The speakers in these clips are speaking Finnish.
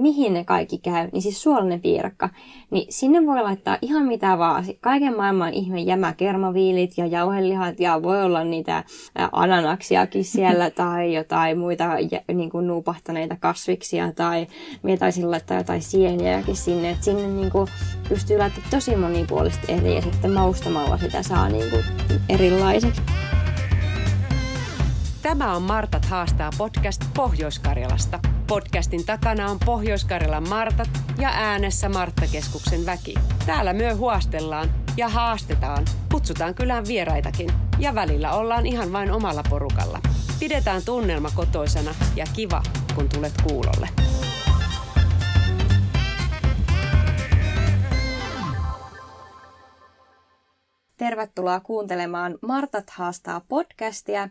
mihin ne kaikki käy, niin siis suolainen piirakka, niin sinne voi laittaa ihan mitä vaan. Kaiken maailman ihme jämä kermaviilit ja jauhelihat ja voi olla niitä ananaksiakin siellä tai jotain muita niin kuin nuupahtaneita kasviksia tai me taisin laittaa jotain sieniäkin sinne. Että sinne niin kuin pystyy laittamaan tosi monipuolisesti eri ja sitten maustamalla sitä saa niin kuin erilaiseksi. Tämä on Martat haastaa podcast Pohjois-Karjalasta. Podcastin takana on Pohjois-Karjalan Martat ja äänessä Marttakeskuksen väki. Täällä myö huostellaan ja haastetaan. Kutsutaan kylään vieraitakin ja välillä ollaan ihan vain omalla porukalla. Pidetään tunnelma kotoisana ja kiva, kun tulet kuulolle. Tervetuloa kuuntelemaan Martat haastaa podcastia.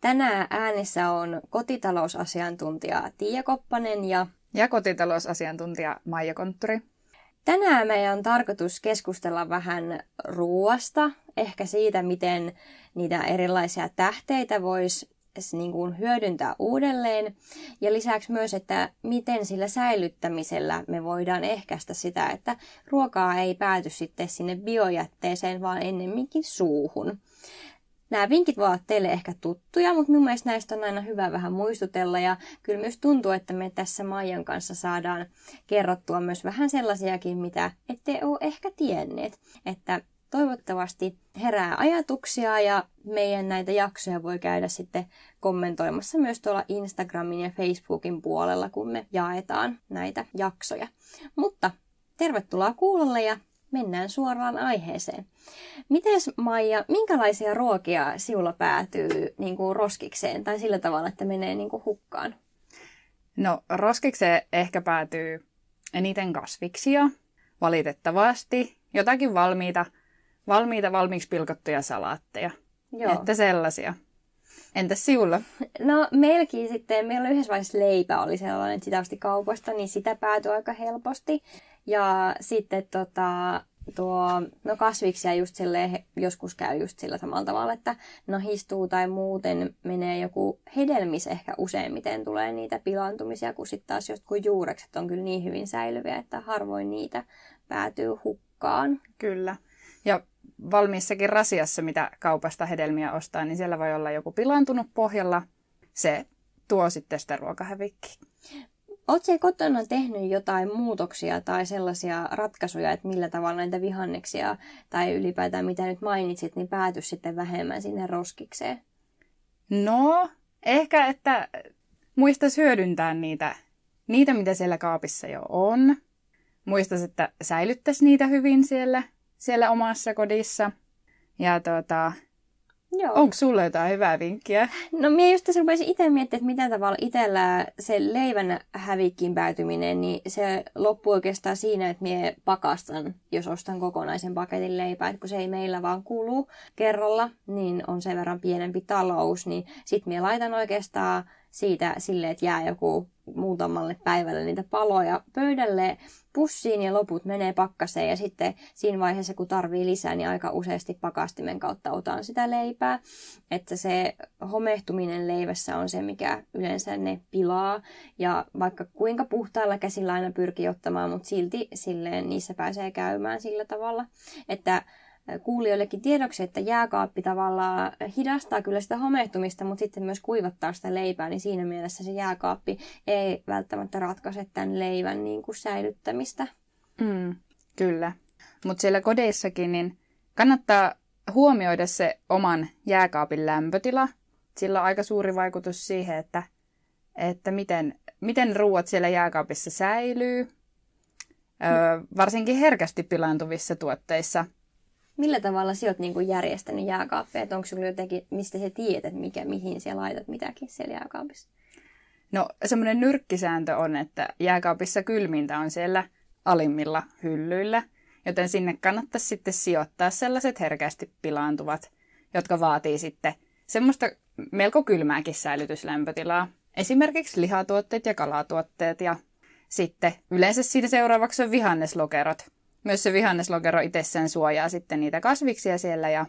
Tänään äänessä on kotitalousasiantuntija Tiia Koppanen ja... Ja kotitalousasiantuntija Maija Kontturi. Tänään meidän on tarkoitus keskustella vähän ruoasta, ehkä siitä, miten niitä erilaisia tähteitä voisi niin kuin hyödyntää uudelleen. Ja lisäksi myös, että miten sillä säilyttämisellä me voidaan ehkäistä sitä, että ruokaa ei pääty sitten sinne biojätteeseen, vaan ennemminkin suuhun. Nämä vinkit voivat teille ehkä tuttuja, mutta minun mielestä näistä on aina hyvä vähän muistutella ja kyllä myös tuntuu, että me tässä Maijan kanssa saadaan kerrottua myös vähän sellaisiakin, mitä ette ole ehkä tienneet. Että toivottavasti herää ajatuksia ja meidän näitä jaksoja voi käydä sitten kommentoimassa myös tuolla Instagramin ja Facebookin puolella, kun me jaetaan näitä jaksoja. Mutta tervetuloa kuulolle ja mennään suoraan aiheeseen. Mites Maija, minkälaisia ruokia sinulla päätyy niin kuin roskikseen tai sillä tavalla, että menee niin kuin hukkaan? No roskikseen ehkä päätyy eniten kasviksia, valitettavasti. Jotakin valmiita valmiita valmiiksi pilkottuja salaatteja. Joo. Että sellaisia. Entäs sinulla? No meilläkin sitten, meillä oli yhdessä vaiheessa leipä oli sellainen, että sitä osti kaupasta, niin sitä päätyi aika helposti. Ja sitten tota, tuo, no kasviksia just silleen, joskus käy just sillä samalla tavalla, että nahistuu tai muuten menee joku hedelmis ehkä useimmiten tulee niitä pilantumisia, kun sitten taas jotkut juurekset on kyllä niin hyvin säilyviä, että harvoin niitä päätyy hukkaan. Kyllä. Ja valmiissakin rasiassa, mitä kaupasta hedelmiä ostaa, niin siellä voi olla joku pilaantunut pohjalla. Se tuo sitten sitä ruokahävikkiä. Oletko kotona tehnyt jotain muutoksia tai sellaisia ratkaisuja, että millä tavalla näitä vihanneksia tai ylipäätään mitä nyt mainitsit, niin pääty sitten vähemmän sinne roskikseen? No, ehkä että muistaisi hyödyntää niitä, niitä, mitä siellä kaapissa jo on. Muistaisi, että säilyttäisi niitä hyvin siellä siellä omassa kodissa. Ja tota, Joo. Onko sulle jotain hyvää vinkkiä? No minä just tässä rupesin itse miettimään, että mitä tavalla itsellä se leivän hävikkiin päätyminen, niin se loppuu oikeastaan siinä, että minä pakastan, jos ostan kokonaisen paketin leipää. Että kun se ei meillä vaan kulu kerralla, niin on sen verran pienempi talous, niin sitten minä laitan oikeastaan siitä silleen, että jää joku muutamalle päivälle niitä paloja pöydälle pussiin ja loput menee pakkaseen ja sitten siinä vaiheessa kun tarvii lisää, niin aika useasti pakastimen kautta otan sitä leipää. Että se homehtuminen leivässä on se, mikä yleensä ne pilaa ja vaikka kuinka puhtailla käsillä aina pyrkii ottamaan, mutta silti silleen niissä pääsee käymään sillä tavalla, että kuulijoillekin tiedoksi, että jääkaappi tavallaan hidastaa kyllä sitä homehtumista, mutta sitten myös kuivattaa sitä leipää, niin siinä mielessä se jääkaappi ei välttämättä ratkaise tämän leivän niin kuin säilyttämistä. Mm, kyllä. Mutta siellä kodeissakin niin kannattaa huomioida se oman jääkaapin lämpötila. Sillä on aika suuri vaikutus siihen, että, että miten, miten ruuat siellä jääkaapissa säilyy. Öö, varsinkin herkästi pilaantuvissa tuotteissa – Millä tavalla sä oot niin järjestänyt jääkaappeja? Onko sulla jotenkin, mistä sä tiedät, mikä, mihin sä laitat mitäkin siellä jääkaapissa? No semmoinen nyrkkisääntö on, että jääkaapissa kylmintä on siellä alimmilla hyllyillä, joten sinne kannattaisi sitten sijoittaa sellaiset herkästi pilaantuvat, jotka vaatii sitten semmoista melko kylmääkin säilytyslämpötilaa. Esimerkiksi lihatuotteet ja kalatuotteet ja sitten yleensä siinä seuraavaksi on vihanneslokerot, myös se vihanneslokero itsessään suojaa sitten niitä kasviksia siellä ja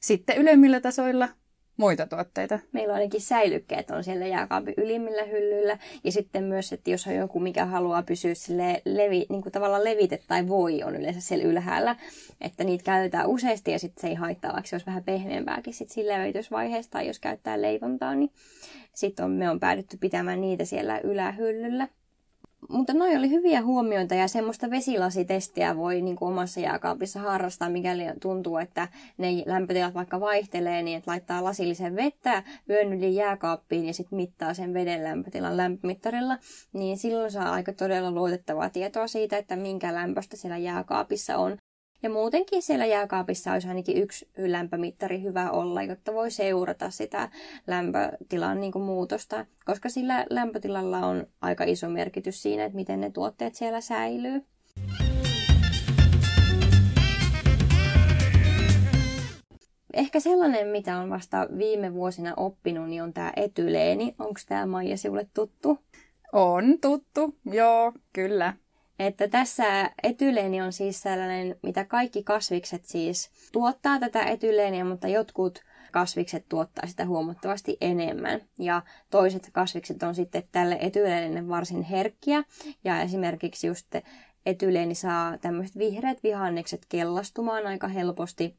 sitten ylemmillä tasoilla muita tuotteita? Meillä on ainakin säilykkeet on siellä jääkaapin ylimmillä hyllyillä. Ja sitten myös, että jos on joku, mikä haluaa pysyä sille levi, niin kuin tavallaan levite tai voi on yleensä siellä ylhäällä. Että niitä käytetään useasti ja sitten se ei haittaa, vaikka se olisi vähän pehmeämpääkin sit sillä levitysvaiheessa tai jos käyttää leivontaa, niin sitten on, me on päädytty pitämään niitä siellä ylähyllyllä. Mutta noi oli hyviä huomioita ja semmoista vesilasitestiä voi niin kuin omassa jääkaapissa harrastaa, mikäli tuntuu, että ne lämpötilat vaikka vaihtelee, niin että laittaa lasillisen vettä vyön yli jääkaappiin ja sitten mittaa sen veden lämpötilan lämpömittarilla, niin silloin saa aika todella luotettavaa tietoa siitä, että minkä lämpöstä siellä jääkaapissa on. Ja muutenkin siellä jääkaapissa olisi ainakin yksi lämpömittari hyvä olla, jotta voi seurata sitä lämpötilan niin kuin muutosta, koska sillä lämpötilalla on aika iso merkitys siinä, että miten ne tuotteet siellä säilyy. Ehkä sellainen, mitä on vasta viime vuosina oppinut, niin on tämä etyleeni. Onko tämä Maija sinulle tuttu? On tuttu, joo, kyllä. Että tässä etyleeni on siis sellainen, mitä kaikki kasvikset siis tuottaa tätä etyleeniä, mutta jotkut kasvikset tuottaa sitä huomattavasti enemmän. Ja toiset kasvikset on sitten tälle etyleenille varsin herkkiä. Ja esimerkiksi just etyleeni saa tämmöiset vihreät vihannekset kellastumaan aika helposti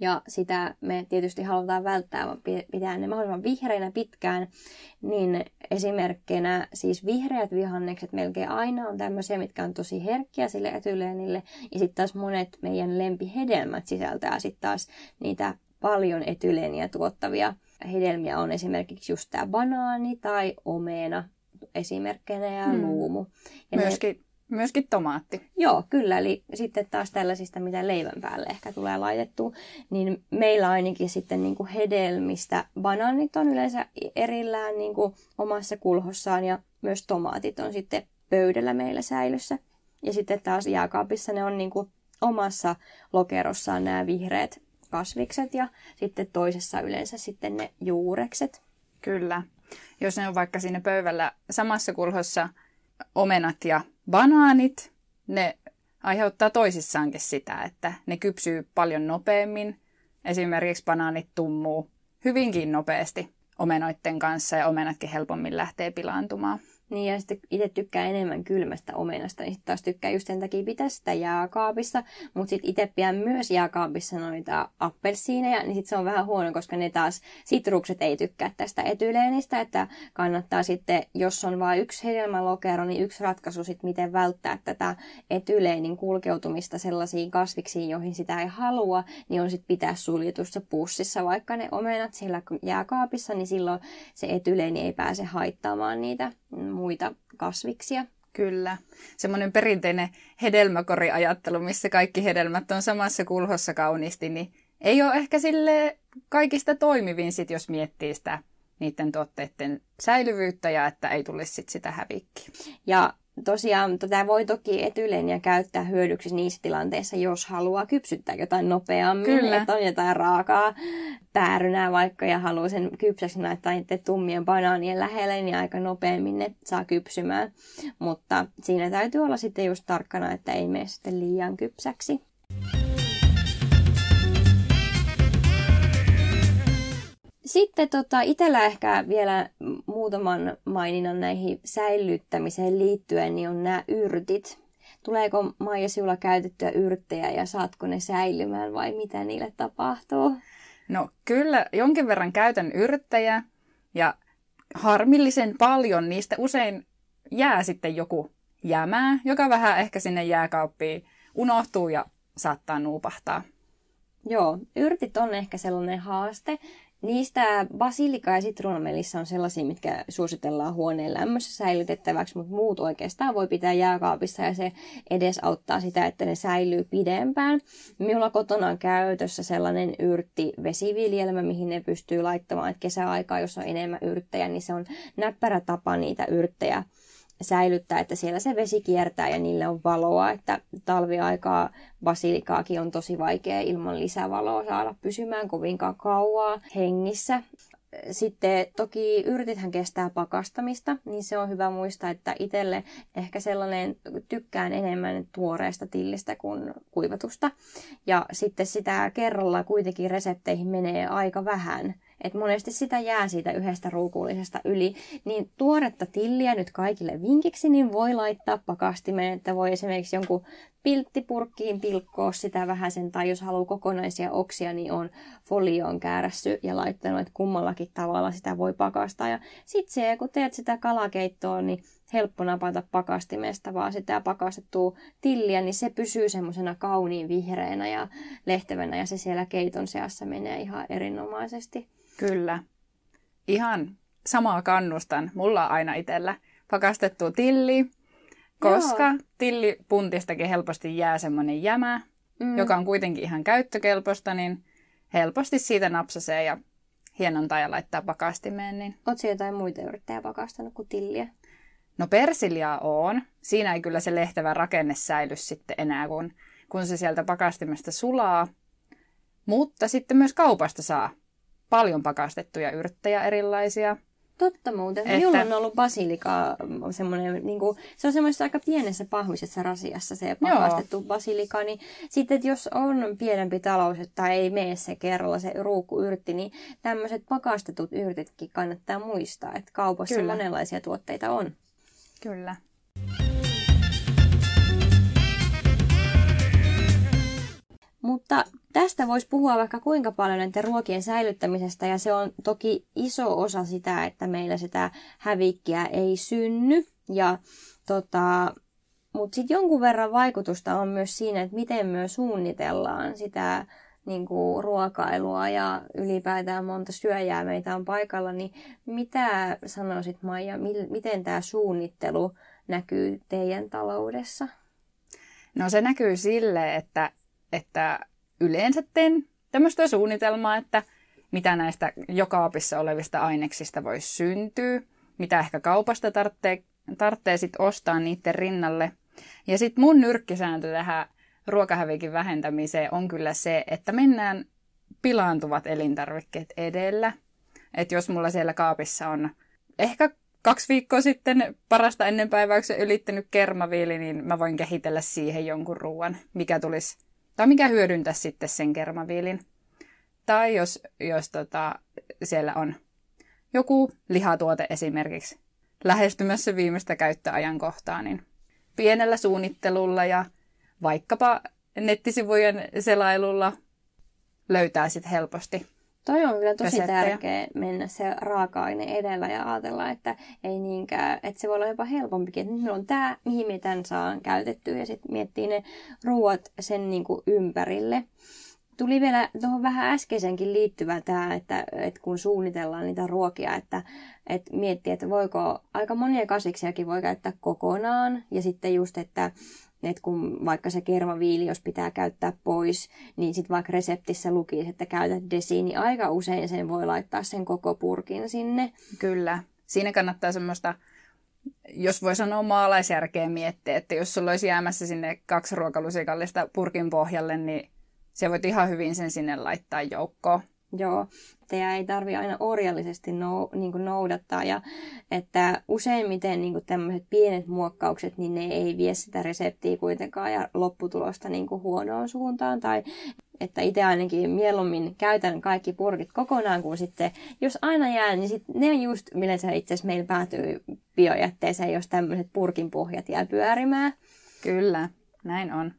ja sitä me tietysti halutaan välttää, pitää ne mahdollisimman vihreinä pitkään, niin esimerkkinä siis vihreät vihannekset melkein aina on tämmöisiä, mitkä on tosi herkkiä sille etyleenille, ja sitten taas monet meidän lempihedelmät sisältää sitten taas niitä paljon etyleeniä tuottavia hedelmiä on esimerkiksi just tämä banaani tai omena esimerkkinä ja hmm. luumu. Ja Myöskin ne, Myöskin tomaatti. Joo, kyllä. Eli sitten taas tällaisista, mitä leivän päälle ehkä tulee laitettua, niin meillä ainakin sitten niin kuin hedelmistä banaanit on yleensä erillään niin kuin omassa kulhossaan ja myös tomaatit on sitten pöydällä meillä säilyssä. Ja sitten taas jääkaapissa ne on niin kuin omassa lokerossaan nämä vihreät kasvikset ja sitten toisessa yleensä sitten ne juurekset. Kyllä. Jos ne on vaikka siinä pöydällä samassa kulhossa omenat ja banaanit, ne aiheuttaa toisissaankin sitä, että ne kypsyy paljon nopeammin. Esimerkiksi banaanit tummuu hyvinkin nopeasti omenoiden kanssa ja omenatkin helpommin lähtee pilaantumaan. Niin ja sitten itse tykkää enemmän kylmästä omenasta, niin sitten taas tykkää just sen takia pitää sitä jääkaapissa. Mutta sitten itse pidän myös jääkaapissa noita appelsiineja, niin sitten se on vähän huono, koska ne taas sitrukset ei tykkää tästä etyleenistä, että kannattaa sitten, jos on vain yksi hedelmälokero, niin yksi ratkaisu sitten, miten välttää tätä etyleenin kulkeutumista sellaisiin kasviksiin, joihin sitä ei halua, niin on sitten pitää suljetussa pussissa vaikka ne omenat siellä jääkaapissa, niin silloin se etyleeni ei pääse haittaamaan niitä muita kasviksia. Kyllä. Semmoinen perinteinen hedelmäkoriajattelu, missä kaikki hedelmät on samassa kulhossa kauniisti, niin ei ole ehkä sille kaikista toimivin sit, jos miettii sitä niiden tuotteiden säilyvyyttä ja että ei tulisi sit sitä hävikkiä. Ja tosiaan tätä voi toki etyleeniä käyttää hyödyksi niissä tilanteissa, jos haluaa kypsyttää jotain nopeammin. Kyllä. Että on jotain raakaa päärynää vaikka ja haluaa sen kypsäksi laittaa niiden tummien banaanien lähelle, niin aika nopeammin ne saa kypsymään. Mutta siinä täytyy olla sitten just tarkkana, että ei mene sitten liian kypsäksi. Sitten tota, itsellä ehkä vielä muutaman maininnan näihin säilyttämiseen liittyen, niin on nämä yrtit. Tuleeko Maija sinulla käytettyä yrttejä ja saatko ne säilymään vai mitä niille tapahtuu? No kyllä, jonkin verran käytän yrttejä ja harmillisen paljon niistä usein jää sitten joku jämää, joka vähän ehkä sinne jääkauppiin unohtuu ja saattaa nuupahtaa. Joo, yrtit on ehkä sellainen haaste, Niistä basilika ja sitruunamelissa on sellaisia, mitkä suositellaan huoneen lämmössä säilytettäväksi, mutta muut oikeastaan voi pitää jääkaapissa ja se edesauttaa sitä, että ne säilyy pidempään. Minulla kotona on käytössä sellainen yrtti vesiviljelmä, mihin ne pystyy laittamaan, että kesäaikaa, jos on enemmän yrttejä, niin se on näppärä tapa niitä yrttejä säilyttää, että siellä se vesi kiertää ja niille on valoa, että talviaikaa basilikaakin on tosi vaikea ilman lisävaloa saada pysymään kovinkaan kauaa hengissä. Sitten toki yrtithän kestää pakastamista, niin se on hyvä muistaa, että itselle ehkä sellainen tykkään enemmän tuoreesta tillistä kuin kuivatusta. Ja sitten sitä kerralla kuitenkin resepteihin menee aika vähän että monesti sitä jää siitä yhdestä ruukuullisesta yli, niin tuoretta tilliä nyt kaikille vinkiksi, niin voi laittaa pakastimeen, että voi esimerkiksi jonkun pilttipurkkiin pilkkoa sitä vähän sen, tai jos haluaa kokonaisia oksia, niin on folioon käärässy ja laittanut, että kummallakin tavalla sitä voi pakastaa. Ja sitten se, kun teet sitä kalakeittoa, niin helppo napata pakastimesta, vaan sitä pakastettua tilliä, niin se pysyy semmoisena kauniin vihreänä ja lehtevänä, ja se siellä keiton seassa menee ihan erinomaisesti. Kyllä. Ihan samaa kannustan. Mulla on aina itsellä pakastettu tilli, koska Joo. tillipuntistakin helposti jää semmoinen jämä, mm. joka on kuitenkin ihan käyttökelpoista, niin helposti siitä napsasee ja hienontaa ja laittaa pakastimeen. Niin... Oletko jotain muita yrittäjä pakastanut kuin tilliä? No persiljaa on. Siinä ei kyllä se lehtevä rakenne säily sitten enää, kun, kun se sieltä pakastimesta sulaa. Mutta sitten myös kaupasta saa paljon pakastettuja yrttejä erilaisia. Totta muuten. Että... Minulla on ollut basilika, semmoinen, niin kuin, se on semmoisessa aika pienessä pahvisessa rasiassa se pakastettu Joo. basilika. Niin sitten, että jos on pienempi talous, että ei mene se kerralla se ruukkuyrtti, niin tämmöiset pakastetut yrtitkin kannattaa muistaa, että kaupassa Kyllä. monenlaisia tuotteita on. Kyllä. Mutta tästä voisi puhua vaikka kuinka paljon näiden ruokien säilyttämisestä, ja se on toki iso osa sitä, että meillä sitä hävikkiä ei synny. Ja tota, mutta sitten jonkun verran vaikutusta on myös siinä, että miten myös suunnitellaan sitä niin kuin ruokailua ja ylipäätään monta syöjää meitä on paikalla, niin mitä sanoisit Maija, miten tämä suunnittelu näkyy teidän taloudessa? No se näkyy sille, että, että yleensä teen tämmöistä suunnitelmaa, että mitä näistä jokaapissa olevista aineksista voisi syntyä, mitä ehkä kaupasta tarvitsee, tarvitsee sit ostaa niiden rinnalle. Ja sitten mun nyrkkisääntö tähän ruokahävikin vähentämiseen on kyllä se, että mennään pilaantuvat elintarvikkeet edellä. Että jos mulla siellä kaapissa on ehkä kaksi viikkoa sitten parasta ennen päiväyksen ylittänyt kermaviili, niin mä voin kehitellä siihen jonkun ruoan, mikä tulisi, tai mikä hyödyntää sitten sen kermaviilin. Tai jos, jos tota, siellä on joku lihatuote esimerkiksi lähestymässä viimeistä käyttöajankohtaa, niin pienellä suunnittelulla ja vaikkapa nettisivujen selailulla löytää sitten helposti. Toi on kyllä tosi reseptejä. tärkeä mennä se raaka-aine edellä ja ajatella, että ei niinkään, että se voi olla jopa helpompikin, että nyt on tämä, mihin me tämän saan käytettyä ja sitten miettii ne ruuat sen niin kuin ympärille. Tuli vielä tuohon vähän äskeisenkin liittyvä tämä, että, että kun suunnitellaan niitä ruokia, että, että miettii, että voiko aika monia kasviksiakin voi käyttää kokonaan ja sitten just, että että kun vaikka se kermaviili, jos pitää käyttää pois, niin sitten vaikka reseptissä lukisi, että käytä desi, niin aika usein sen voi laittaa sen koko purkin sinne. Kyllä. Siinä kannattaa semmoista, jos voi sanoa maalaisjärkeä miettiä, että jos sulla olisi jäämässä sinne kaksi ruokalusikallista purkin pohjalle, niin se voit ihan hyvin sen sinne laittaa joukkoon. Joo, teidän ei tarvi aina orjallisesti nou, niin kuin noudattaa ja että useimmiten niin kuin tämmöiset pienet muokkaukset, niin ne ei vie sitä reseptiä kuitenkaan ja lopputulosta niin kuin huonoon suuntaan tai että itse ainakin mieluummin käytän kaikki purkit kokonaan, kun sitten jos aina jää, niin sit ne on just yleensä itse asiassa meillä päätyy biojätteeseen, jos tämmöiset purkin pohjat jää pyörimään. Kyllä, näin on.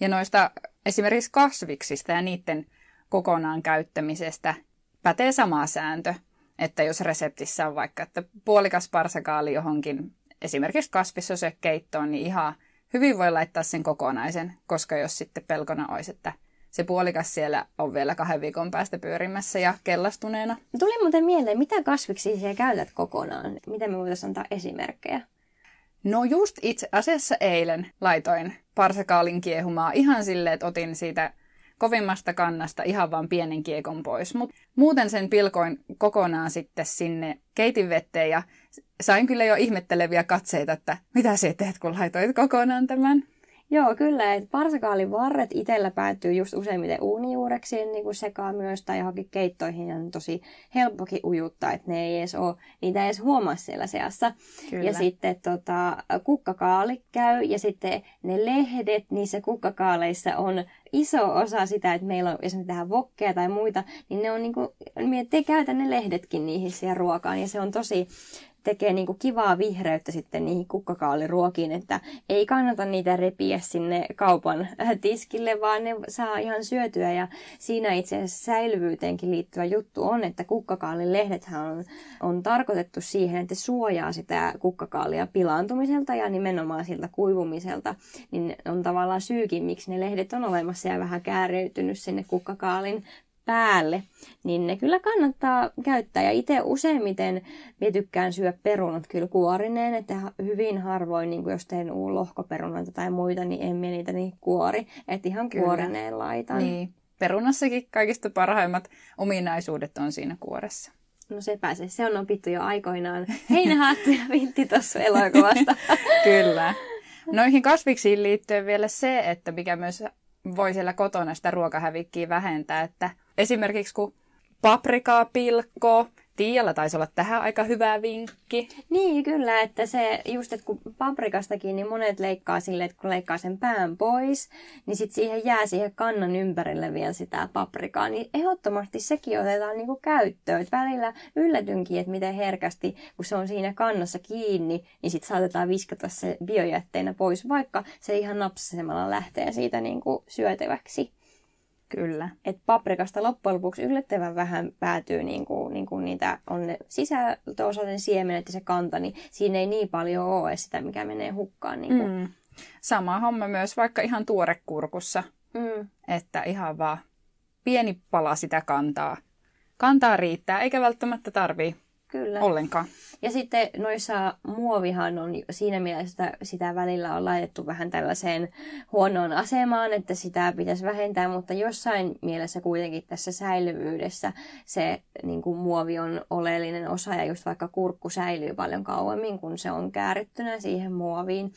Ja noista esimerkiksi kasviksista ja niiden kokonaan käyttämisestä pätee sama sääntö, että jos reseptissä on vaikka, että puolikas parsakaali johonkin esimerkiksi kasvissosekeittoon, niin ihan hyvin voi laittaa sen kokonaisen, koska jos sitten pelkona olisi, että se puolikas siellä on vielä kahden viikon päästä pyörimässä ja kellastuneena. Tuli muuten mieleen, mitä kasviksi siellä käytät kokonaan? Miten me voitaisiin antaa esimerkkejä? No just itse asiassa eilen laitoin parsakaalin kiehumaa ihan silleen, että otin siitä kovimmasta kannasta ihan vain pienen kiekon pois. Mut muuten sen pilkoin kokonaan sitten sinne keitinvetteen ja sain kyllä jo ihmetteleviä katseita, että mitä sä teet, kun laitoit kokonaan tämän. Joo, kyllä. Että parsakaalin varret itsellä päätyy just useimmiten uunijuureksi niin kuin sekaa myös tai johonkin keittoihin ja on tosi helppokin ujuttaa, että ne ei edes ole, niitä ei edes huomaa siellä seassa. Kyllä. Ja sitten tota, kukkakaali käy ja sitten ne lehdet niissä kukkakaaleissa on iso osa sitä, että meillä on, me tehdään vokkeja tai muita, niin ne on niin kuin, me te käytän ne lehdetkin niihin siihen ruokaan ja se on tosi tekee niinku kivaa vihreyttä sitten niihin kukkakaaliruokiin, että ei kannata niitä repiä sinne kaupan tiskille, vaan ne saa ihan syötyä. Ja siinä itse asiassa säilyvyyteenkin liittyvä juttu on, että kukkakaalin lehdethän on, on tarkoitettu siihen, että suojaa sitä kukkakaalia pilaantumiselta ja nimenomaan siltä kuivumiselta. Niin on tavallaan syykin, miksi ne lehdet on olemassa ja vähän kääreytynyt sinne kukkakaalin päälle, niin ne kyllä kannattaa käyttää. Ja itse useimmiten minä tykkään syödä perunat kyllä kuorineen, että hyvin harvoin, niin jos teen lohkoperunoita tai muita, niin en minä niitä niin kuori. Että ihan kyllä. kuorineen laitan. Niin. Perunassakin kaikista parhaimmat ominaisuudet on siinä kuoressa. No se pääsee. Se on opittu jo aikoinaan. Heinähaattu ja vintti tuossa elokuvasta. kyllä. Noihin kasviksiin liittyen vielä se, että mikä myös voi siellä kotona sitä ruokahävikkiä vähentää, että esimerkiksi kun paprikaa pilkkoo, Tiialla taisi olla tähän aika hyvä vinkki. Niin, kyllä, että se just, että kun paprikastakin, niin monet leikkaa silleen, että kun leikkaa sen pään pois, niin sitten siihen jää siihen kannan ympärille vielä sitä paprikaa, niin ehdottomasti sekin otetaan niinku käyttöön. Et välillä yllätynkin, että miten herkästi, kun se on siinä kannassa kiinni, niin sitten saatetaan viskata se biojätteenä pois, vaikka se ihan napsasemalla lähtee siitä niinku syötäväksi. Kyllä. Et paprikasta loppujen lopuksi yllättävän vähän päätyy niin kuin, niin kuin niitä on ne sisältöosaisen siemenet ja se kanta, niin siinä ei niin paljon ole sitä, mikä menee hukkaan. Niin kuin. Mm. Sama homma myös vaikka ihan tuorekurkussa, mm. että ihan vaan pieni pala sitä kantaa. Kantaa riittää, eikä välttämättä tarvii Kyllä. ollenkaan. Ja sitten noissa muovihan on siinä mielessä, että sitä välillä on laitettu vähän tällaiseen huonoon asemaan, että sitä pitäisi vähentää, mutta jossain mielessä kuitenkin tässä säilyvyydessä se niin kuin muovi on oleellinen osa ja just vaikka kurkku säilyy paljon kauemmin, kun se on käärittynä siihen muoviin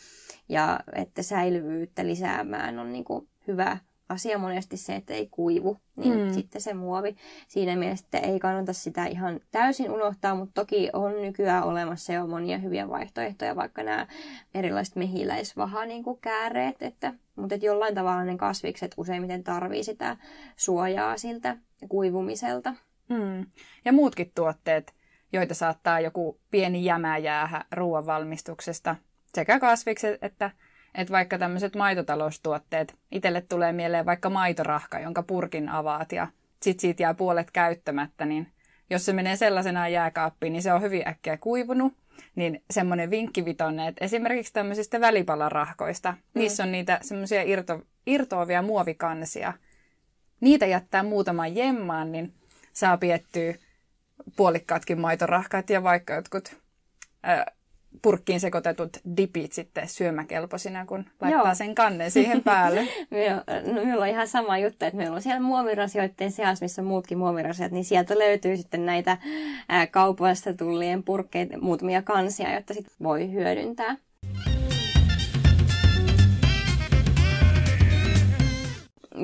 ja että säilyvyyttä lisäämään on niin kuin hyvä asia monesti se, että ei kuivu, niin mm. sitten se muovi. Siinä mielessä ei kannata sitä ihan täysin unohtaa, mutta toki on nykyään olemassa jo monia hyviä vaihtoehtoja, vaikka nämä erilaiset mehiläisvaha niin kuin kääreet, että, mutta että jollain tavalla ne kasvikset useimmiten tarvii sitä suojaa siltä kuivumiselta. Mm. Ja muutkin tuotteet, joita saattaa joku pieni jämä jäähä ruoan valmistuksesta, sekä kasvikset että että vaikka tämmöiset maitotaloustuotteet, itselle tulee mieleen vaikka maitorahka, jonka purkin avaat ja sit siitä jää puolet käyttämättä, niin jos se menee sellaisenaan jääkaappiin, niin se on hyvin äkkiä kuivunut. Niin semmoinen vinkki vitonne, että esimerkiksi tämmöisistä välipalarahkoista, mm. niissä on niitä semmoisia irto, irtoavia muovikansia. Niitä jättää muutaman jemmaan, niin saa piettyä puolikkaatkin maitorahkat ja vaikka jotkut purkkiin sekoitetut dipit sitten syömäkelpoisina, kun laittaa Joo. sen kannen siihen päälle. no, minulla on ihan sama juttu, että meillä on siellä muovirasioiden seassa, missä on muutkin muovirasiat, niin sieltä löytyy sitten näitä ää, kaupasta tullien purkkeita, muutamia kansia, jotta sitten voi hyödyntää.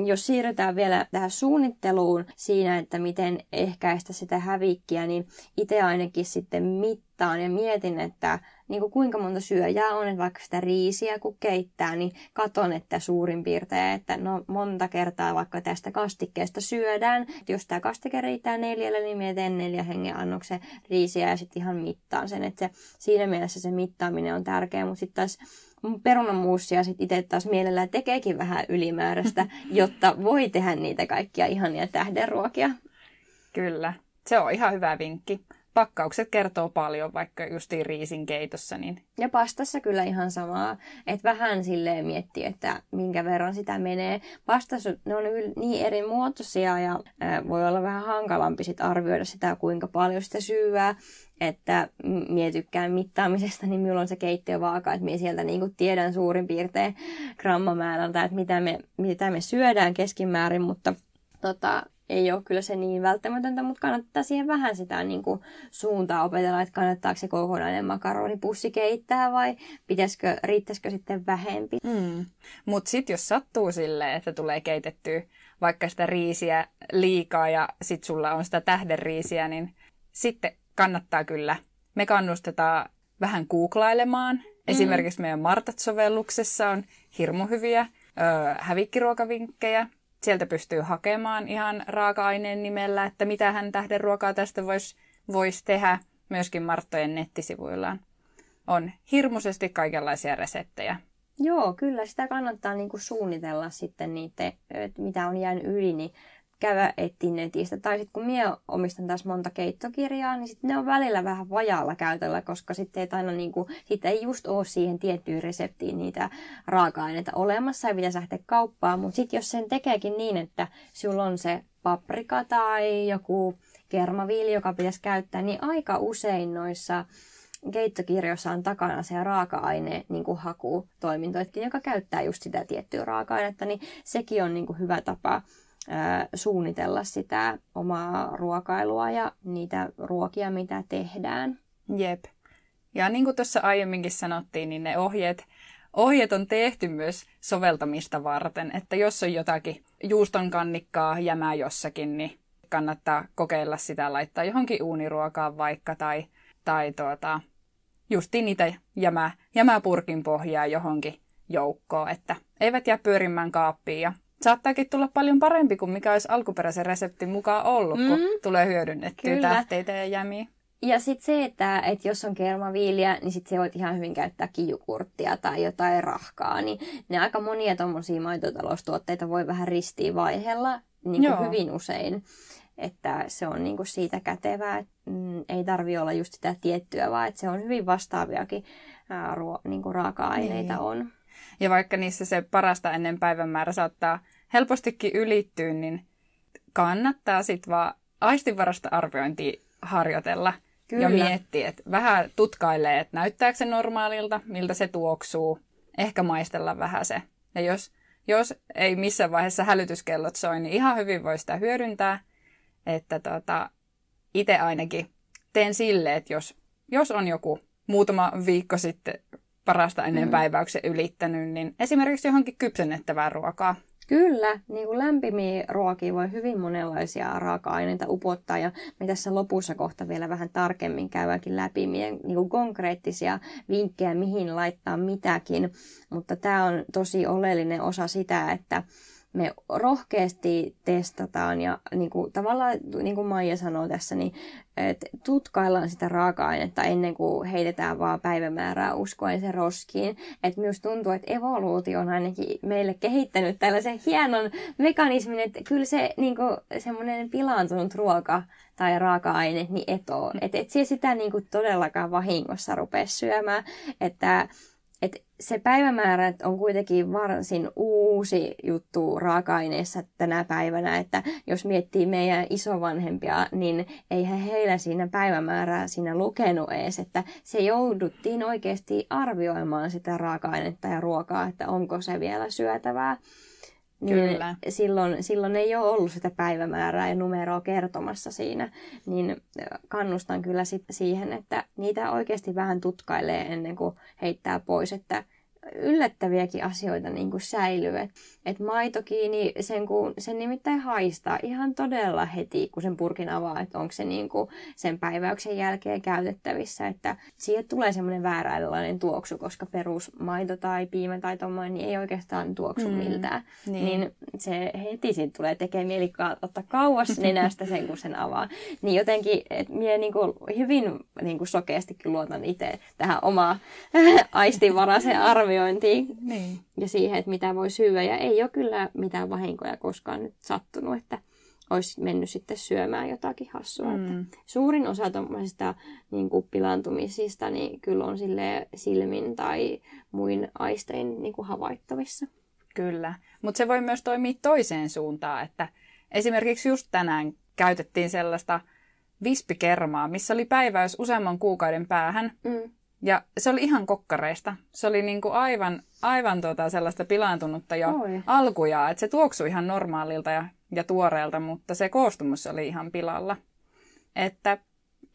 jos siirrytään vielä tähän suunnitteluun siinä, että miten ehkäistä sitä hävikkiä, niin itse ainakin sitten mittaan ja mietin, että niin kuin kuinka monta syöjää on, että vaikka sitä riisiä kun keittää, niin katon, että suurin piirtein, että no monta kertaa vaikka tästä kastikkeesta syödään. Että jos tämä kastike riittää neljälle, niin minä teen neljä hengen annoksen riisiä ja sitten ihan mittaan sen. Että se, siinä mielessä se mittaaminen on tärkeä, mutta sitten taas perunamuusia sit itse taas mielellään tekeekin vähän ylimääräistä, jotta voi tehdä niitä kaikkia ihania tähdenruokia. Kyllä, se on ihan hyvä vinkki. Pakkaukset kertoo paljon, vaikka justiin riisin keitossa. Niin... Ja pastassa kyllä ihan samaa, että vähän silleen miettii, että minkä verran sitä menee. Pastassa ne on niin eri muotoisia ja voi olla vähän hankalampi sit arvioida sitä, kuinka paljon sitä syyää että mie tykkään mittaamisesta, niin minulla on se keittiövaaka, että mie sieltä niin tiedän suurin piirtein grammamäärältä, että mitä me, mitä me syödään keskimäärin, mutta tota, ei ole kyllä se niin välttämätöntä, mutta kannattaa siihen vähän sitä niin kuin, suuntaa opetella, että kannattaako se kokonainen makaronipussi keittää vai pitäisikö, riittäisikö sitten vähempi. Mm. Mutta sitten jos sattuu silleen, että tulee keitettyä vaikka sitä riisiä liikaa ja sitten sulla on sitä tähdenriisiä, niin sitten kannattaa kyllä. Me kannustetaan vähän googlailemaan. Mm. Esimerkiksi meidän Martat-sovelluksessa on hirmu hyviä ö, hävikkiruokavinkkejä. Sieltä pystyy hakemaan ihan raaka-aineen nimellä, että mitä hän tähdenruokaa tästä voisi vois tehdä. Myöskin Marttojen nettisivuillaan on hirmuisesti kaikenlaisia reseptejä. Joo, kyllä sitä kannattaa niinku suunnitella sitten niitä, mitä on jäänyt yli, niin käydä etsiä netistä. Tai sitten kun minä omistan taas monta keittokirjaa, niin sitten ne on välillä vähän vajaalla käytöllä, koska sitten ei aina niinku, sit ei just ole siihen tiettyyn reseptiin niitä raaka-aineita olemassa ja pitäisi lähteä kauppaan. Mutta sitten jos sen tekeekin niin, että sulla on se paprika tai joku kermaviili, joka pitäisi käyttää, niin aika usein noissa keittokirjoissa on takana se raaka-aine niin kuin hakutoiminto, joka käyttää just sitä tiettyä raaka-ainetta, niin sekin on niin kuin hyvä tapa suunnitella sitä omaa ruokailua ja niitä ruokia, mitä tehdään. Jep. Ja niin kuin tuossa aiemminkin sanottiin, niin ne ohjeet, ohjeet on tehty myös soveltamista varten, että jos on jotakin juuston kannikkaa jämää jossakin, niin kannattaa kokeilla sitä laittaa johonkin uuniruokaan vaikka tai, tai tuota, justi niitä jämää, jämää purkin pohjaa johonkin joukkoon, että eivät jää pyörimään kaappiin ja saattaakin tulla paljon parempi kuin mikä olisi alkuperäisen reseptin mukaan ollut, mm. kun tulee hyödynnettyä Kyllä. tähteitä ja jämiä. Ja sitten se, että, että jos on kermaviiliä, niin sitten se voit ihan hyvin käyttää kijukurttia tai jotain rahkaa. Niin ne aika monia tuommoisia maitotaloustuotteita voi vähän ristiin vaihella niin kuin hyvin usein. Että se on niin kuin siitä kätevää, että mm, ei tarvi olla just sitä tiettyä, vaan että se on hyvin vastaaviakin ää, ruo, niin kuin raaka-aineita niin. on. Ja vaikka niissä se parasta ennen päivämäärä saattaa helpostikin ylittyä, niin kannattaa sitten vaan aistinvarasta arviointia harjoitella Kyllä. ja miettiä, että vähän tutkailee, että näyttääkö se normaalilta, miltä se tuoksuu, ehkä maistella vähän se. Ja jos, jos ei missään vaiheessa hälytyskellot soi, niin ihan hyvin voi sitä hyödyntää, että tota, itse ainakin teen silleen, että jos, jos on joku muutama viikko sitten parasta ennen mm. päiväyksen ylittänyt, niin esimerkiksi johonkin kypsennettävää ruokaa. Kyllä, niin kuin lämpimiä ruokia voi hyvin monenlaisia raaka-aineita upottaa ja me tässä lopussa kohta vielä vähän tarkemmin käydäänkin läpi meidän niin kuin konkreettisia vinkkejä, mihin laittaa mitäkin, mutta tämä on tosi oleellinen osa sitä, että me rohkeasti testataan ja niin kuin, tavallaan, niin kuin Maija sanoo tässä, niin että tutkaillaan sitä raaka-ainetta ennen kuin heitetään vaan päivämäärää uskoen se roskiin. Että myös tuntuu, että evoluutio on ainakin meille kehittänyt tällaisen hienon mekanismin, että kyllä se niin kuin, semmoinen pilaantunut ruoka tai raaka-aine niin etoo. Että et sitä niin kuin, todellakaan vahingossa rupea syömään. Että et se päivämäärä on kuitenkin varsin uusi juttu raaka-aineessa tänä päivänä, että jos miettii meidän isovanhempia, niin eihän heillä siinä päivämäärää siinä lukenut edes, että se jouduttiin oikeasti arvioimaan sitä raaka-ainetta ja ruokaa, että onko se vielä syötävää. Niin Kyllä. Silloin, silloin ei ole ollut sitä päivämäärää ja numeroa kertomassa siinä, niin kannustan kyllä sit siihen, että niitä oikeasti vähän tutkailee ennen kuin heittää pois, että yllättäviäkin asioita niin kuin säilyy. Et, et maitokiini, sen, kun, sen nimittäin haistaa ihan todella heti, kun sen purkin avaa, että onko se niin kuin sen päiväyksen jälkeen käytettävissä. Että siihen tulee semmoinen vääränlainen tuoksu, koska perusmaito tai piimä tai tommoinen niin ei oikeastaan tuoksu mm, miltään. Niin. niin se heti siitä tulee tekemään mieli ottaa kauas nenästä sen, kun sen avaa. Niin jotenkin, että minä niin kuin hyvin niin kuin sokeastikin luotan itse tähän omaan aistinvaraiseen arvioon arviointiin niin. ja siihen, että mitä voi syödä. Ja ei ole kyllä mitään vahinkoja koskaan nyt sattunut, että olisi mennyt sitten syömään jotakin hassua. Mm. Että suurin osa tuommoisista niin pilantumisista niin kyllä on sille silmin tai muin aistein niin kuin havaittavissa. Kyllä, mutta se voi myös toimia toiseen suuntaan, että esimerkiksi just tänään käytettiin sellaista vispikermaa, missä oli päiväys useamman kuukauden päähän. Mm. Ja se oli ihan kokkareista. Se oli niinku aivan, aivan tota sellaista pilaantunutta jo Oi. alkuja, että se tuoksui ihan normaalilta ja ja tuoreelta, mutta se koostumus oli ihan pilalla. Että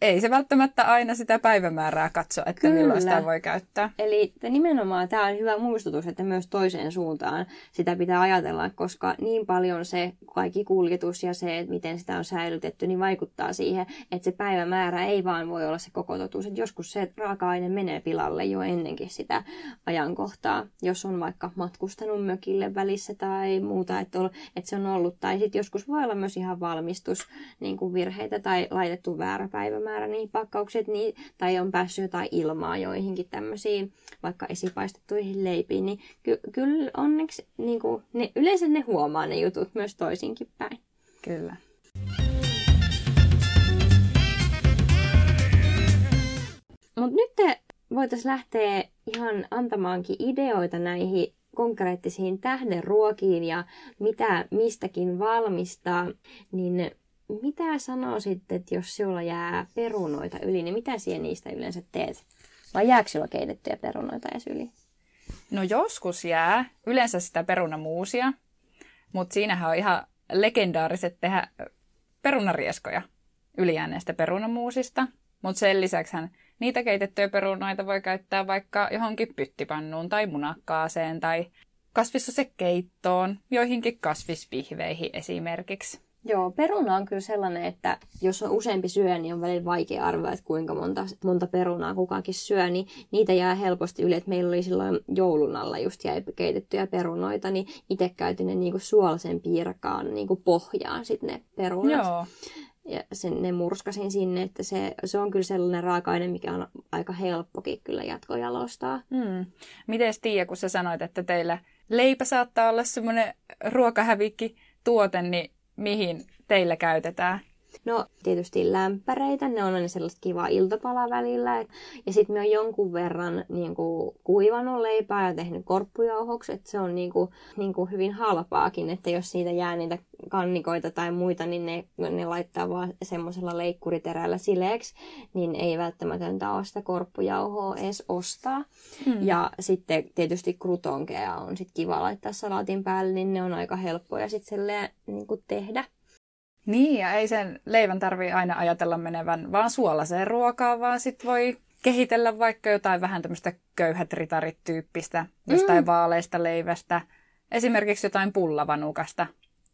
ei se välttämättä aina sitä päivämäärää katso, että Kyllä. milloin sitä voi käyttää. Eli nimenomaan tämä on hyvä muistutus, että myös toiseen suuntaan sitä pitää ajatella, koska niin paljon se kaikki kuljetus ja se, että miten sitä on säilytetty, niin vaikuttaa siihen, että se päivämäärä ei vaan voi olla se koko totuus. Että joskus se raaka-aine menee pilalle jo ennenkin sitä ajankohtaa, jos on vaikka matkustanut mökille välissä tai muuta, että, on, että se on ollut. Tai sitten joskus voi olla myös ihan valmistus niin kuin virheitä tai laitettu väärä päivämäärä määrä niihin pakkaukset, niin, tai on päässyt jotain ilmaa joihinkin tämmöisiin vaikka esipaistettuihin leipiin, niin ky- kyllä onneksi niin kuin, ne, yleensä ne huomaa ne jutut myös toisinkin päin. Kyllä. Mutta nyt te voitaisiin lähteä ihan antamaankin ideoita näihin konkreettisiin tähdenruokiin ja mitä mistäkin valmistaa, niin mitä sanoisit, että jos sinulla jää perunoita yli, niin mitä siihen niistä yleensä teet? Vai jääkö sinulla keitettyjä perunoita edes yli? No joskus jää. Yleensä sitä perunamuusia. Mutta siinähän on ihan legendaariset tehdä perunarieskoja ylijääneestä perunamuusista. Mutta sen lisäksi niitä keitettyjä perunoita voi käyttää vaikka johonkin pyttipannuun tai munakkaaseen tai kasvissosekeittoon, joihinkin kasvispihveihin esimerkiksi. Joo, peruna on kyllä sellainen, että jos on useampi syö, niin on välillä vaikea arvioida, että kuinka monta, monta perunaa kukakin syö, niin niitä jää helposti yli. Että meillä oli silloin joulun alla just jäi keitettyjä perunoita, niin itse käytin ne niinku suolaisen piirakaan niinku pohjaan sitten ne perunat. Joo. Ja sen, ne murskasin sinne, että se, se on kyllä sellainen raaka-aine, mikä on aika helppokin kyllä jatkojalostaa. Hmm. Miten Tiia, kun sä sanoit, että teillä leipä saattaa olla semmoinen ruokahävikki tuote, niin mihin teillä käytetään? No tietysti lämpäreitä, ne on aina sellaista kiva iltapala välillä. Ja sitten me on jonkun verran niin kuin, kuivannut leipää ja tehnyt korppujauhoksi, että se on niin kuin, niin kuin hyvin halpaakin, että jos siitä jää niitä kannikoita tai muita, niin ne, ne laittaa vaan semmoisella leikkuriterällä sileeksi, niin ei välttämätöntä ole sitä korppujauhoa edes ostaa. Hmm. Ja sitten tietysti krutonkeja on sit kiva laittaa salaatin päälle, niin ne on aika helppoja sitten niin tehdä. Niin, ja ei sen leivän tarvi aina ajatella menevän vaan suolaseen ruokaan, vaan sit voi kehitellä vaikka jotain vähän tämmöistä köyhät ritarit-tyyppistä, jostain mm. vaaleista leivästä, esimerkiksi jotain pullavanukasta.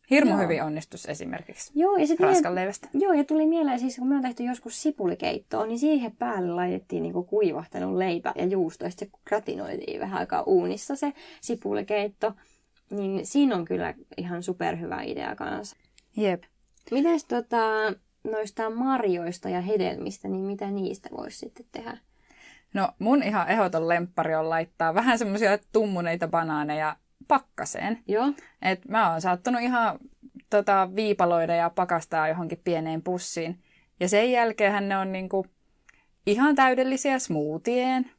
Hirmu joo. hyvin onnistus esimerkiksi joo, ja raskan leivästä. Joo, ja tuli mieleen siis, kun me on tehty joskus sipulikeittoa, niin siihen päälle laitettiin niinku kuivahtanut leipä ja juusto, ja sitten se gratinoitiin vähän aikaa uunissa se sipulikeitto. Niin siinä on kyllä ihan superhyvä idea kanssa. Jep. Mites tota, noista marjoista ja hedelmistä, niin mitä niistä voisi sitten tehdä? No mun ihan ehdoton lemppari on laittaa vähän semmoisia tummuneita banaaneja pakkaseen. Joo. Et mä oon saattanut ihan tota, viipaloida ja pakastaa johonkin pieneen pussiin. Ja sen jälkeen ne on niinku ihan täydellisiä smoothien.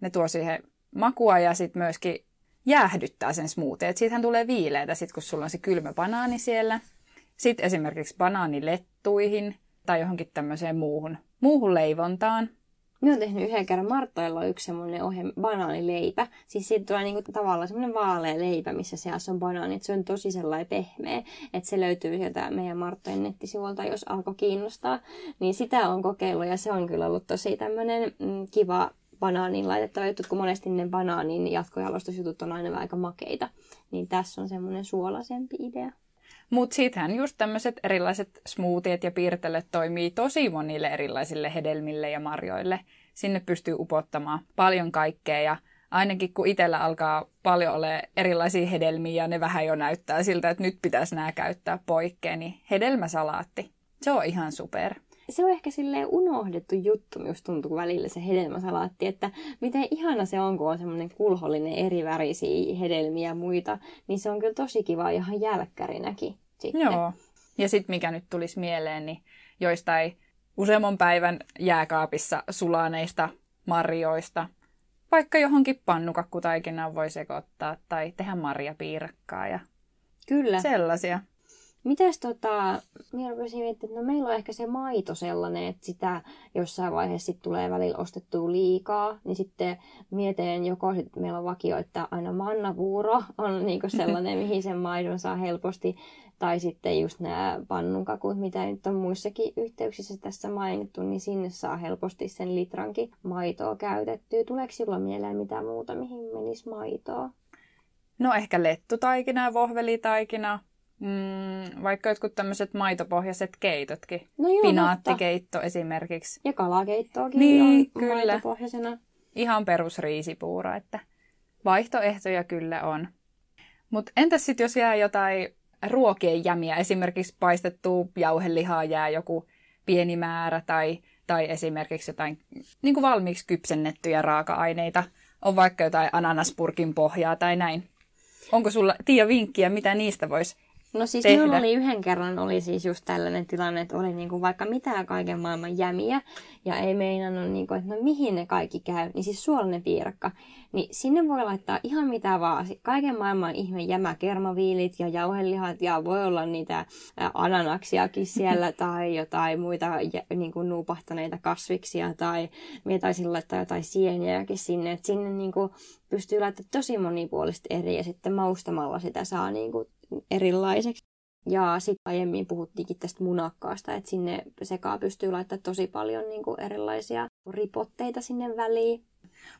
Ne tuo siihen makua ja sitten myöskin jäähdyttää sen smoothie. Siitähän tulee viileitä sit, kun sulla on se kylmä banaani siellä. Sitten esimerkiksi banaanilettuihin tai johonkin tämmöiseen muuhun, muuhun leivontaan. Minä olen tehnyt yhden kerran, Martoilla on yksi semmoinen ohje, banaanileipä. Siis siitä tulee niinku tavallaan semmoinen vaalea leipä, missä seassa on banaani. Et se on tosi sellainen pehmeä, että se löytyy sieltä meidän Marttojen nettisivuilta, jos alkoi kiinnostaa. Niin sitä on kokeillut ja se on kyllä ollut tosi tämmöinen mm, kiva banaaniin laitettava juttu, kun monesti ne banaanin jatkojalostusjutut on aina aika makeita. Niin tässä on semmoinen suolaisempi idea. Mutta sittenhän just tämmöiset erilaiset smoothiet ja piirtelet toimii tosi monille erilaisille hedelmille ja marjoille. Sinne pystyy upottamaan paljon kaikkea ja ainakin kun itsellä alkaa paljon ole erilaisia hedelmiä ja ne vähän jo näyttää siltä, että nyt pitäisi nämä käyttää poikkeen, niin hedelmäsalaatti, se on ihan super se on ehkä silleen unohdettu juttu, just tuntuu välillä se hedelmäsalaatti, että miten ihana se on, kun on semmoinen kulhollinen eri värisiä hedelmiä ja muita, niin se on kyllä tosi kiva ihan jälkkärinäkin sitten. Joo. Ja sitten mikä nyt tulisi mieleen, niin joistain useamman päivän jääkaapissa sulaneista marjoista, vaikka johonkin pannukakkutaikinaan voi sekoittaa tai tehdä marjapiirakkaa ja Kyllä. sellaisia. Mitäs tota, minä rupesin miettimään, että no meillä on ehkä se maito sellainen, että sitä jossain vaiheessa sit tulee välillä ostettua liikaa, niin sitten mietin joko sit meillä on vakio, että aina mannavuuro on niinku sellainen, mihin sen maidon saa helposti, tai sitten just nämä pannunkakut, mitä nyt on muissakin yhteyksissä tässä mainittu, niin sinne saa helposti sen litrankin maitoa käytettyä. Tuleeko sinulla mieleen mitään muuta, mihin menisi maitoa? No ehkä lettutaikina, vohvelitaikina, Mm, vaikka jotkut tämmöiset maitopohjaiset keitotkin. No joo, Pinaattikeitto mutta... esimerkiksi. Ja kalakeittoakin niin, on kyllä. maitopohjaisena. Ihan perusriisipuura, että vaihtoehtoja kyllä on. Mutta entäs sitten jos jää jotain ruokien jämiä, esimerkiksi paistettua jauhelihaa jää joku pieni määrä tai, tai esimerkiksi jotain niin kuin valmiiksi kypsennettyjä raaka-aineita, on vaikka jotain ananaspurkin pohjaa tai näin. Onko sulla, Tiia, vinkkiä, mitä niistä voisi No siis tehdä. minulla oli yhden kerran oli siis just tällainen tilanne, että oli niinku vaikka mitään kaiken maailman jämiä ja ei meinannut, niinku, että no mihin ne kaikki käy, niin siis suolainen piirakka. Niin sinne voi laittaa ihan mitä vaan, kaiken maailman ihme jämä, kermaviilit ja jauhelihat ja voi olla niitä ananaksiakin siellä tai jotain muita niinku nuupahtaneita kasviksia tai minä taisin laittaa jotain sieniäkin sinne, että sinne niinku pystyy laittamaan tosi monipuolisesti eri ja sitten maustamalla sitä saa niinku erilaiseksi. Ja sitten aiemmin puhuttiinkin tästä munakkaasta, että sinne sekaan pystyy laittamaan tosi paljon niin kuin erilaisia ripotteita sinne väliin.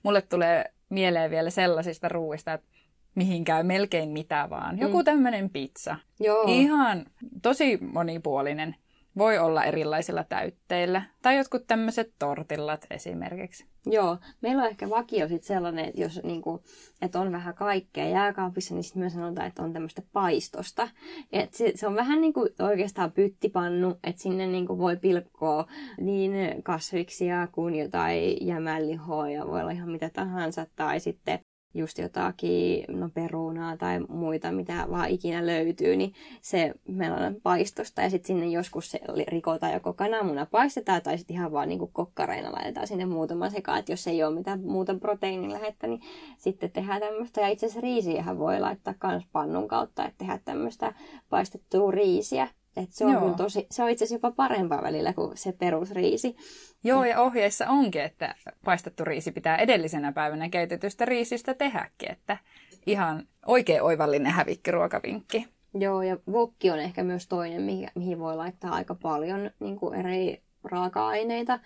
Mulle tulee mieleen vielä sellaisista ruuista, että mihin käy melkein mitä vaan. Joku mm. tämmöinen pizza. Joo. Ihan tosi monipuolinen. Voi olla erilaisilla täytteillä. Tai jotkut tämmöiset tortillat esimerkiksi. Joo, meillä on ehkä vakio sit sellainen, että jos niinku, et on vähän kaikkea jääkaapissa, niin sitten myös sanotaan, että on tämmöistä paistosta. Et se, se, on vähän niin kuin oikeastaan pyttipannu, että sinne niinku voi pilkkoa niin kasviksia kuin jotain jämällihoa ja voi olla ihan mitä tahansa. Tai sitten just jotakin no perunaa tai muita, mitä vaan ikinä löytyy, niin se meillä paistosta. Ja sitten sinne joskus se rikotaan joko kananmuna paistetaan tai sitten ihan vaan niin kuin kokkareina laitetaan sinne muutama sekaan, että jos ei ole mitään muuta proteiinilähettä, niin sitten tehdään tämmöistä ja itse asiassa riisiähän voi laittaa myös pannun kautta, että tehdään tämmöistä paistettua riisiä, et se, on Joo. tosi, se on itse asiassa jopa parempaa välillä kuin se perusriisi. Joo, ja ohjeissa onkin, että paistettu riisi pitää edellisenä päivänä keitetystä riisistä tehdäkin, että ihan oikein oivallinen hävikkiruokavinkki. Joo, ja vokki on ehkä myös toinen, mihin voi laittaa aika paljon niin kuin eri raaka-aineita,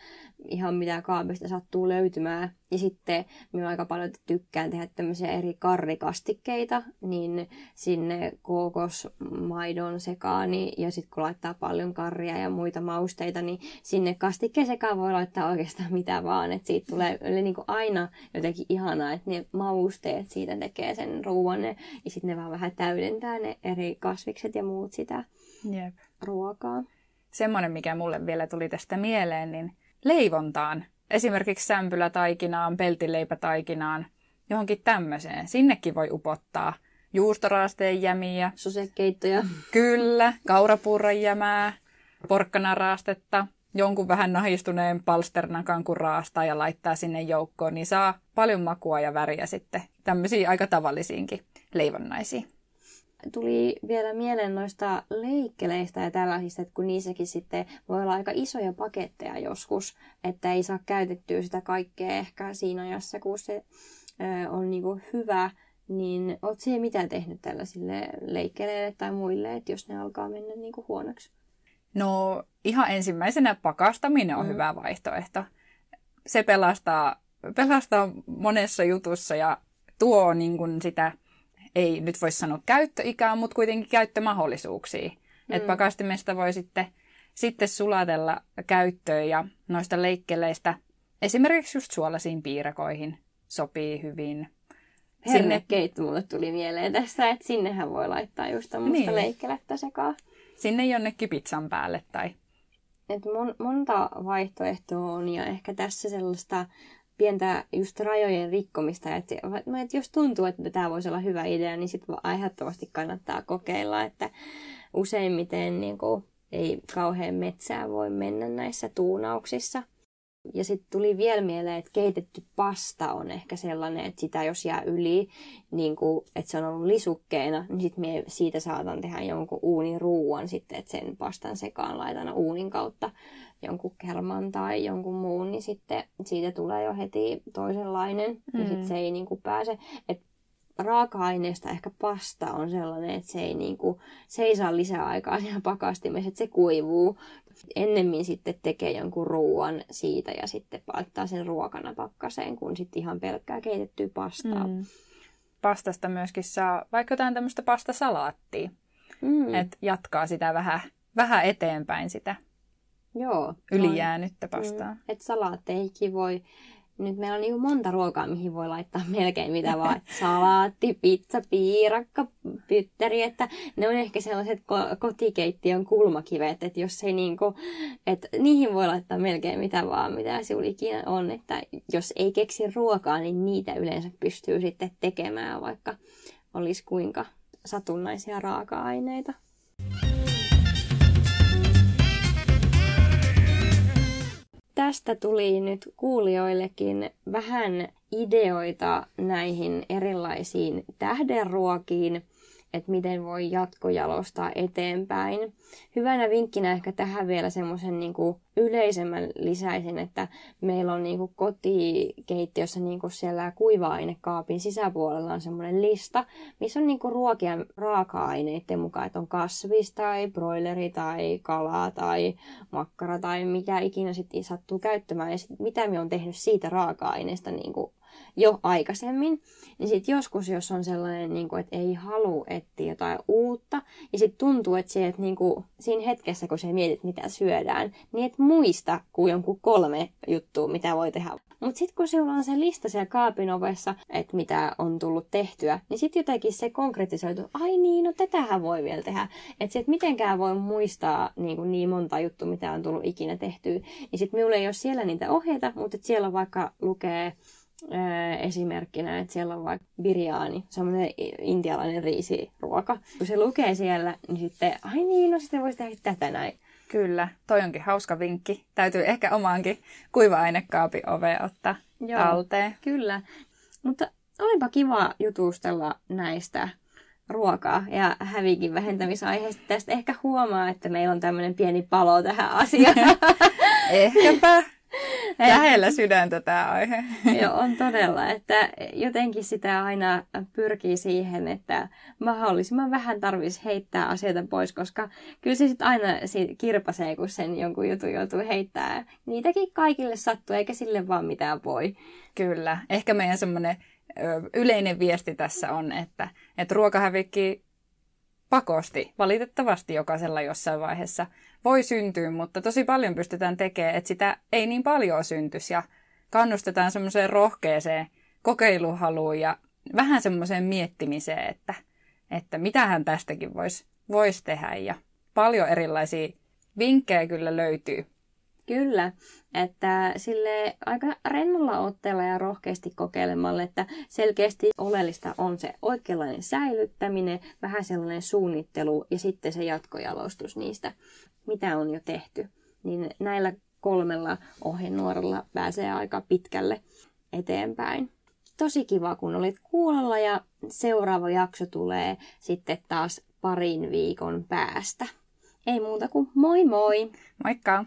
ihan mitä kaapista sattuu löytymään. Ja sitten minä aika paljon tykkään tehdä tämmöisiä eri karrikastikkeita, niin sinne kookosmaidon sekaan, niin, ja sitten kun laittaa paljon karria ja muita mausteita, niin sinne kastikkeen sekaan voi laittaa oikeastaan mitä vaan. Että siitä tulee eli niin kuin aina jotenkin ihanaa, että ne mausteet siitä tekee sen ruoan, ja sitten ne vaan vähän täydentää ne eri kasvikset ja muut sitä Jep. ruokaa semmoinen, mikä mulle vielä tuli tästä mieleen, niin leivontaan. Esimerkiksi sämpylätaikinaan, peltileipätaikinaan, johonkin tämmöiseen. Sinnekin voi upottaa juustoraasteen jämiä. Sosekeittoja. Kyllä, kaurapuuran jämää, porkkanaraastetta, jonkun vähän nahistuneen palsternakan kun raastaa ja laittaa sinne joukkoon, niin saa paljon makua ja väriä sitten. Tämmöisiä aika tavallisiinkin leivonnaisia tuli vielä mieleen noista leikkeleistä ja tällaisista, että kun niissäkin sitten voi olla aika isoja paketteja joskus, että ei saa käytettyä sitä kaikkea ehkä siinä ajassa, kun se on niinku hyvä, niin oot se mitä tehnyt tällaisille leikkeleille tai muille, että jos ne alkaa mennä niinku huonoksi? No ihan ensimmäisenä pakastaminen on mm. hyvä vaihtoehto. Se pelastaa, pelastaa monessa jutussa ja tuo niin kuin sitä ei nyt voi sanoa käyttöikää, mutta kuitenkin käyttömahdollisuuksia. Mm. Että pakastimesta voi sitten, sitten sulatella käyttöön ja noista leikkeleistä esimerkiksi just suolaisiin piirakoihin sopii hyvin. Hernekeitto mulle tuli mieleen tästä, että sinnehän voi laittaa just tämmöistä niin. leikkelettä sekaan. Sinne jonnekin pizzan päälle tai... Et mon, monta vaihtoehtoa on ja ehkä tässä sellaista pientä just rajojen rikkomista. Että, että jos tuntuu, että tämä voisi olla hyvä idea, niin sitten ehdottomasti kannattaa kokeilla, että useimmiten niin kuin, ei kauhean metsää voi mennä näissä tuunauksissa. Ja sitten tuli vielä mieleen, että keitetty pasta on ehkä sellainen, että sitä jos jää yli, niin kuin, että se on ollut lisukkeena, niin sitten me siitä saatan tehdä jonkun uuniruuan sitten, että sen pastan sekaan laitan uunin kautta jonkun kerman tai jonkun muun, niin sitten siitä tulee jo heti toisenlainen, mm. ja sitten se ei niin kuin pääse. Et raaka-aineesta ehkä pasta on sellainen, että se ei, niin kuin, se ei saa lisää aikaa siellä pakastimessa, että se kuivuu. Ennemmin sitten tekee jonkun ruoan siitä ja sitten laittaa sen ruokana pakkaseen, kun sitten ihan pelkkää keitettyä pastaa. Mm. Pastasta myöskin saa vaikka jotain tämmöistä pastasalaattia, mm. että jatkaa sitä vähän, vähän eteenpäin sitä Joo, ylijäänyttä pastaa. Mm. Että salaatteihin voi nyt meillä on niin monta ruokaa, mihin voi laittaa melkein mitä vaan. Salaatti, pizza, piirakka, pytteri, että ne on ehkä sellaiset kotikeittiön kulmakivet, että jos ei niin kuin, että niihin voi laittaa melkein mitä vaan, mitä sinulla ikinä on, että jos ei keksi ruokaa, niin niitä yleensä pystyy sitten tekemään, vaikka olisi kuinka satunnaisia raaka-aineita. Tästä tuli nyt kuulijoillekin vähän ideoita näihin erilaisiin tähdenruokiin että miten voi jatkojalostaa eteenpäin. Hyvänä vinkkinä ehkä tähän vielä semmoisen niin yleisemmän lisäisin, että meillä on niin kuin kotikeittiössä niin kuin siellä kuiva-ainekaapin sisäpuolella on semmoinen lista, missä on niin kuin ruokien raaka-aineiden mukaan, että on kasvis tai broileri tai kala tai makkara tai mikä ikinä sitten sattuu käyttämään ja sit mitä me on tehnyt siitä raaka-aineesta niin kuin jo aikaisemmin. Niin sitten joskus, jos on sellainen, niin kuin, että ei halua etsiä jotain uutta, ja sitten tuntuu, että, se, että niin kuin, siinä hetkessä, kun sä mietit, mitä syödään, niin et muista kuin jonkun kolme juttua, mitä voi tehdä. Mutta sitten kun sinulla on se lista siellä kaapin ovessa, että mitä on tullut tehtyä, niin sitten jotenkin se konkretisoitu, ai niin, no tätähän voi vielä tehdä. Että se, että mitenkään voi muistaa niin, kuin niin monta juttua, mitä on tullut ikinä tehtyä, niin sitten minulla ei ole siellä niitä ohjeita, mutta siellä vaikka lukee esimerkkinä, että siellä on vaikka birjaani, semmoinen intialainen riisiruoka. Kun se lukee siellä, niin sitten, ai niin, no sitten voisi tehdä tätä näin. Kyllä, toi onkin hauska vinkki. Täytyy ehkä omaankin kuiva-ainekaapin ove ottaa Joo, talteen. Kyllä, mutta olipa kiva jutustella näistä ruokaa ja hävikin vähentämisaiheesta. Tästä ehkä huomaa, että meillä on tämmöinen pieni palo tähän asiaan. Ehkäpä. Lähellä sydäntä tämä aihe. Joo, on todella. Että jotenkin sitä aina pyrkii siihen, että mahdollisimman vähän tarvitsisi heittää asioita pois, koska kyllä se sitten aina kirpasee, kun sen jonkun jutun joutuu heittää. Niitäkin kaikille sattuu, eikä sille vaan mitään voi. Kyllä. Ehkä meidän semmoinen yleinen viesti tässä on, että, että ruokahävikki pakosti, valitettavasti jokaisella jossain vaiheessa voi syntyä, mutta tosi paljon pystytään tekemään, että sitä ei niin paljon syntyisi. Ja kannustetaan semmoiseen rohkeeseen kokeiluhaluun ja vähän semmoiseen miettimiseen, että, että mitähän tästäkin voisi vois tehdä. Ja paljon erilaisia vinkkejä kyllä löytyy. Kyllä, että sille aika rennolla otteella ja rohkeasti kokeilemalla, että selkeästi oleellista on se oikeanlainen säilyttäminen, vähän sellainen suunnittelu ja sitten se jatkojalostus niistä, mitä on jo tehty. Niin näillä kolmella ohjenuoralla pääsee aika pitkälle eteenpäin. Tosi kiva, kun olit kuulolla ja seuraava jakso tulee sitten taas parin viikon päästä. Ei muuta kuin moi moi! Moikka!